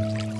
Mm-hmm.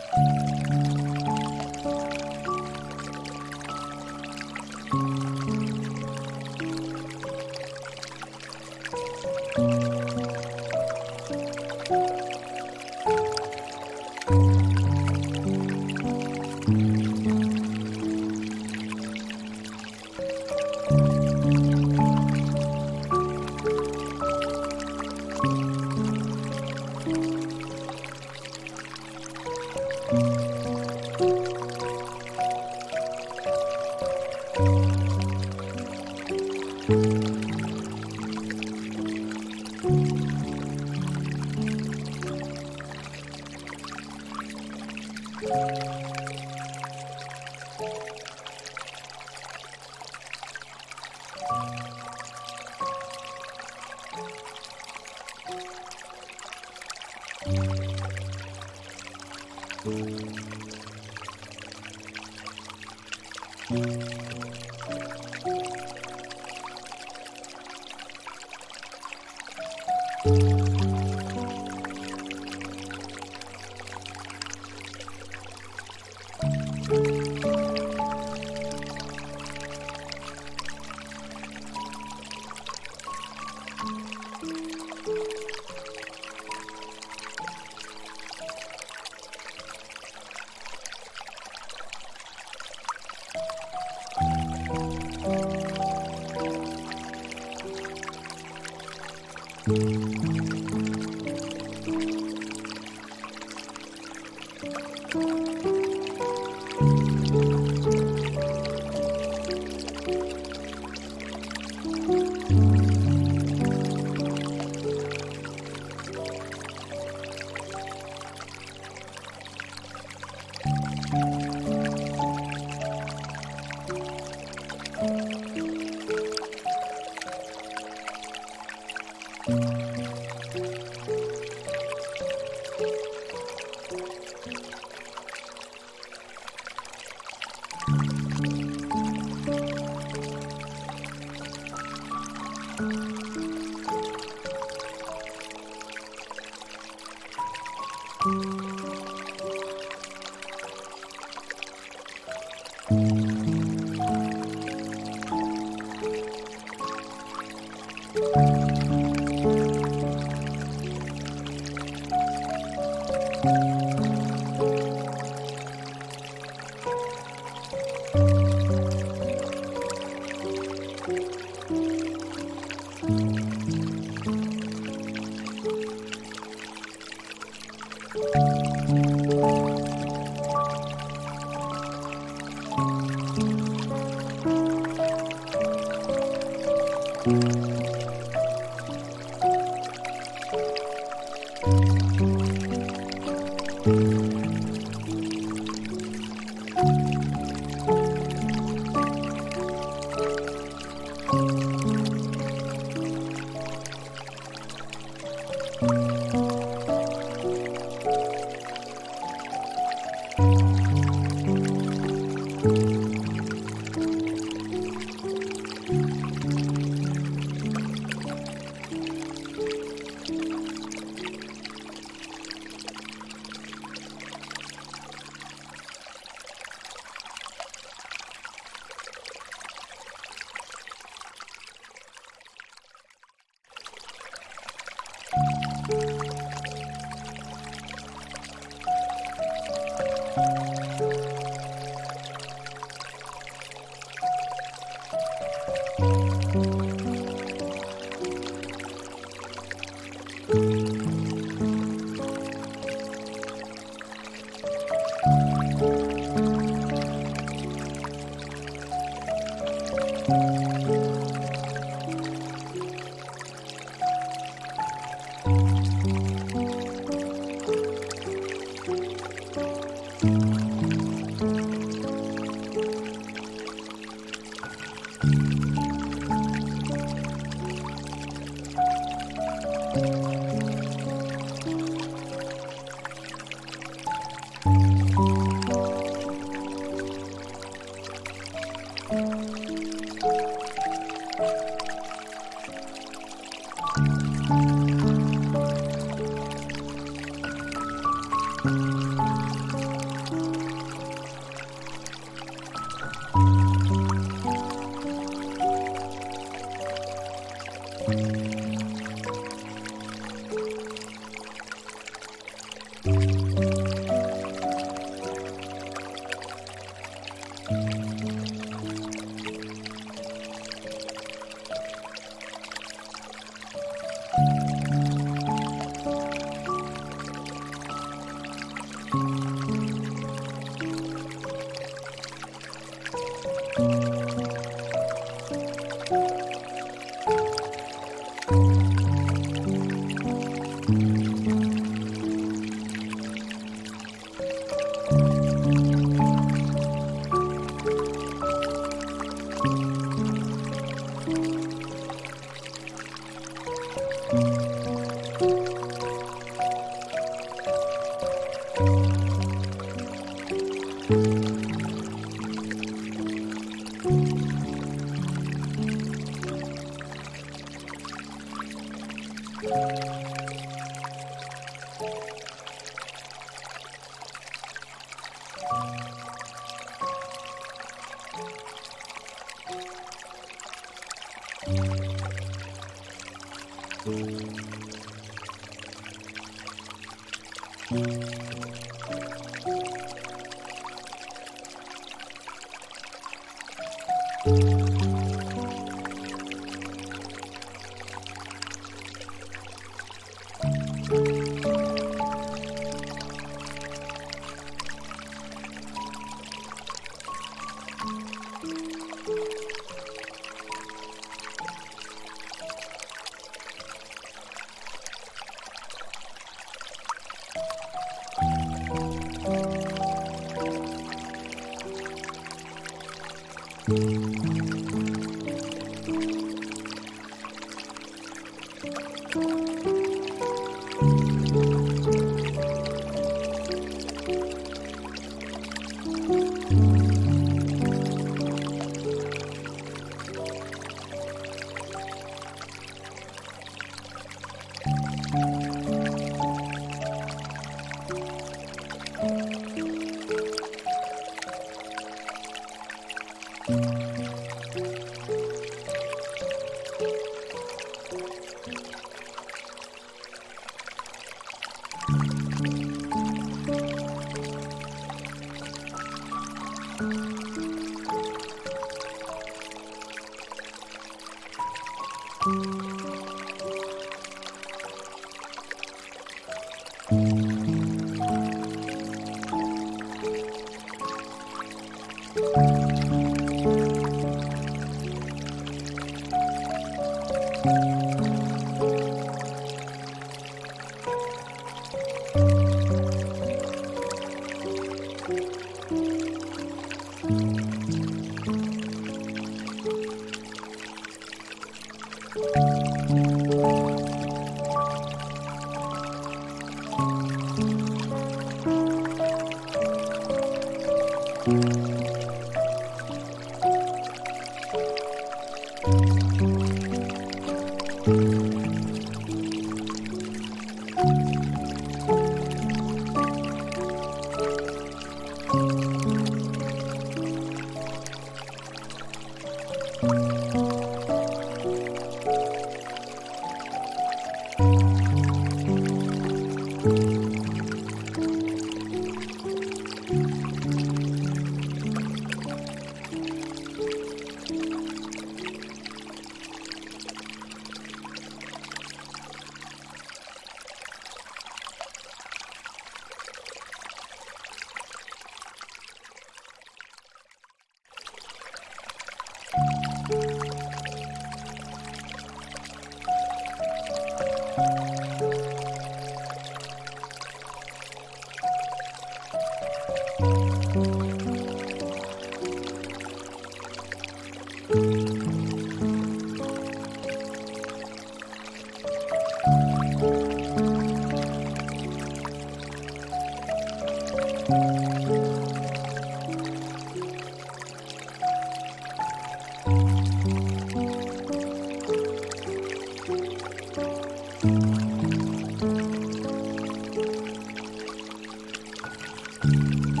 Mm-hmm.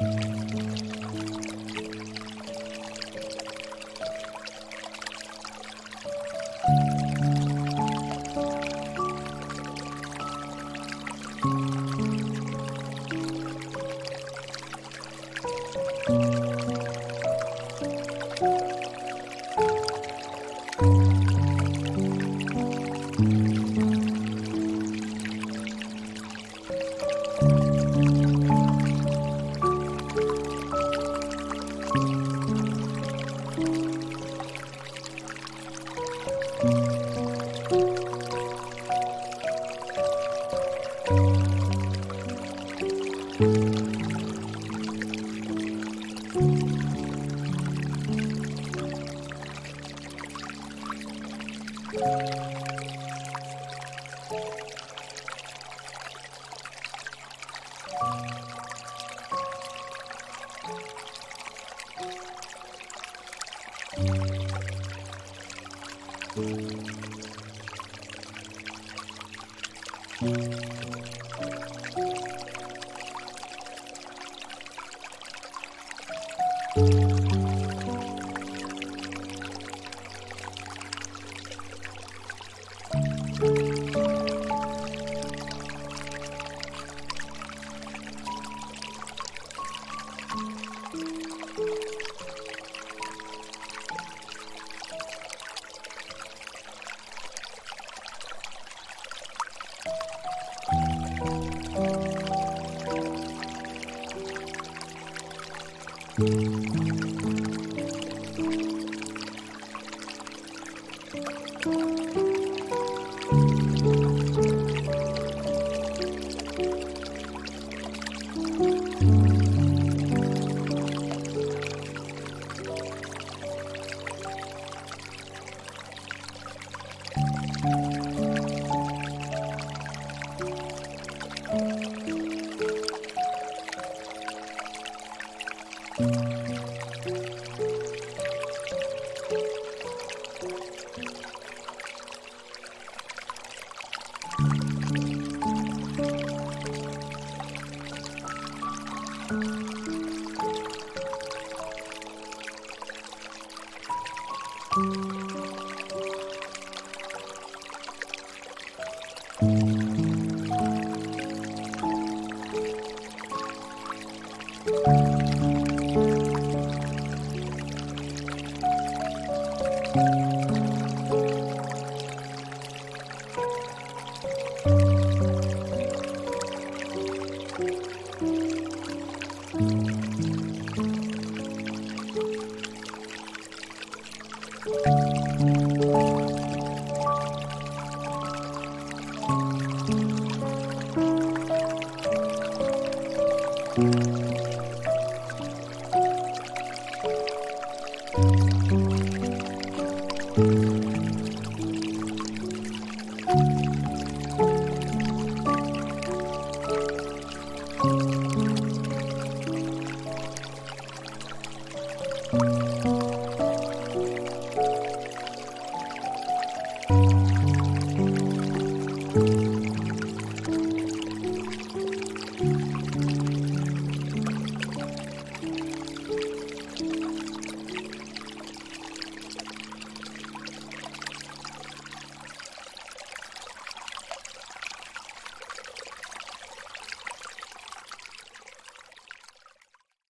Música